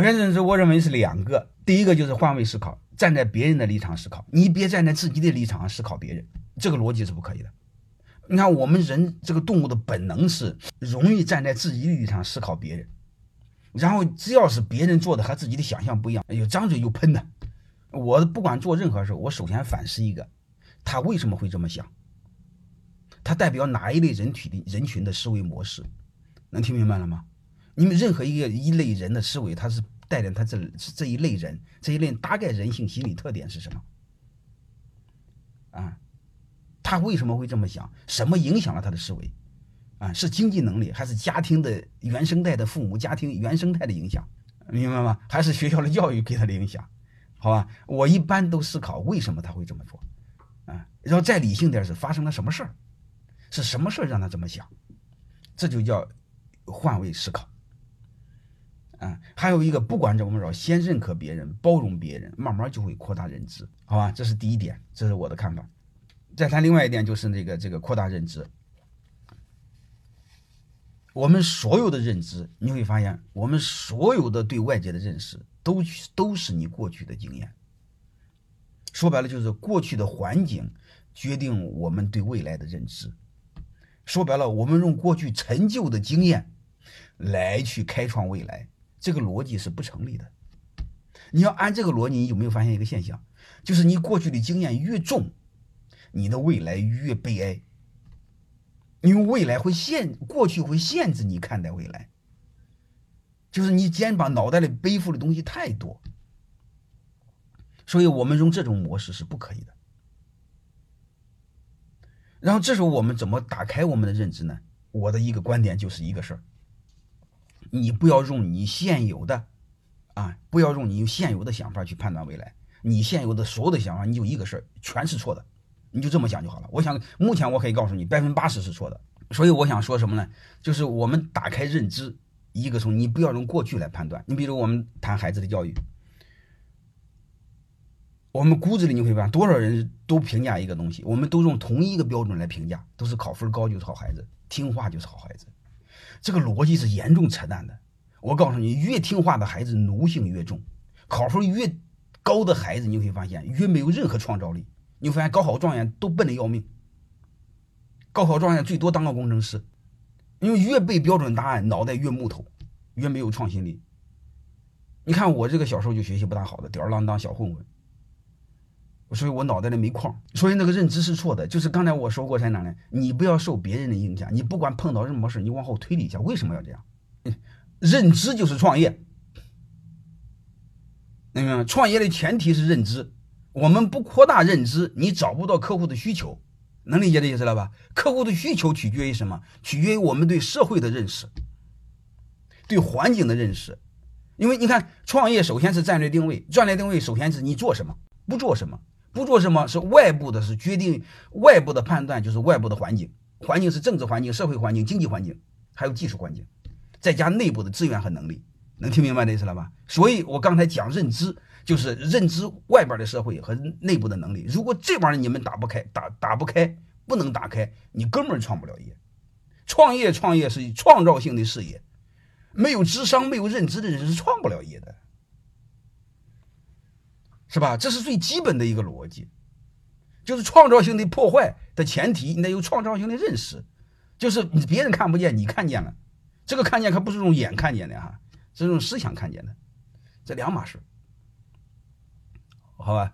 打开认知，我认为是两个，第一个就是换位思考，站在别人的立场思考，你别站在自己的立场上思考别人，这个逻辑是不可以的。你看，我们人这个动物的本能是容易站在自己的立场思考别人，然后只要是别人做的和自己的想象不一样，哎呦，张嘴就喷的。我不管做任何事，我首先反思一个，他为什么会这么想？他代表哪一类人体的人群的思维模式？能听明白了吗？你们任何一个一类人的思维，他是带领他这这一类人这一类大概人性心理特点是什么？啊，他为什么会这么想？什么影响了他的思维？啊，是经济能力，还是家庭的原生态的父母家庭原生态的影响？明白吗？还是学校的教育给他的影响？好吧，我一般都思考为什么他会这么做，啊，然后再理性点是发生了什么事儿，是什么事儿让他这么想？这就叫换位思考。啊，还有一个，不管怎么着，先认可别人，包容别人，慢慢就会扩大认知，好吧？这是第一点，这是我的看法。再谈另外一点，就是那个这个扩大认知。我们所有的认知，你会发现，我们所有的对外界的认识，都都是你过去的经验。说白了，就是过去的环境决定我们对未来的认知。说白了，我们用过去陈旧的经验来去开创未来。这个逻辑是不成立的。你要按这个逻辑，你有没有发现一个现象？就是你过去的经验越重，你的未来越悲哀。因为未来会限，过去会限制你看待未来。就是你肩膀脑袋里背负的东西太多，所以我们用这种模式是不可以的。然后这时候我们怎么打开我们的认知呢？我的一个观点就是一个事儿。你不要用你现有的，啊，不要用你现有的想法去判断未来。你现有的所有的想法，你就一个事儿，全是错的。你就这么想就好了。我想目前我可以告诉你，百分之八十是错的。所以我想说什么呢？就是我们打开认知，一个从你不要用过去来判断。你比如我们谈孩子的教育，我们骨子里你会发现，多少人都评价一个东西，我们都用同一个标准来评价，都是考分高就是好孩子，听话就是好孩子。这个逻辑是严重扯淡的。我告诉你，越听话的孩子奴性越重，考分越高的孩子，你会发现越没有任何创造力。你会发现高考状元都笨的要命，高考状元最多当个工程师，因为越背标准答案，脑袋越木头，越没有创新力。你看我这个小时候就学习不大好的，吊儿郎当小混混，所以我脑袋里没矿，所以那个认知是错的。就是刚才我说过在哪呢？你不要受别人的影响，你不管碰到什么事，你往后推理一下，为什么要这样？认知就是创业，明白吗？创业的前提是认知。我们不扩大认知，你找不到客户的需求，能理解这意思了吧？客户的需求取决于什么？取决于我们对社会的认识，对环境的认识。因为你看，创业首先是战略定位，战略定位首先是你做什么，不做什么，不做什么是外部的，是决定外部的判断，就是外部的环境，环境是政治环境、社会环境、经济环境，还有技术环境，再加内部的资源和能力。能听明白这意思了吧？所以我刚才讲认知。就是认知外边的社会和内部的能力，如果这玩意儿你们打不开，打打不开，不能打开，你根本创不了业。创业创业是创造性的事业，没有智商、没有认知的人是创不了业的，是吧？这是最基本的一个逻辑，就是创造性的破坏的前提，你得有创造性的认识，就是你别人看不见，你看见了，这个看见可不是用眼看见的哈，是用思想看见的，这两码事。好吧。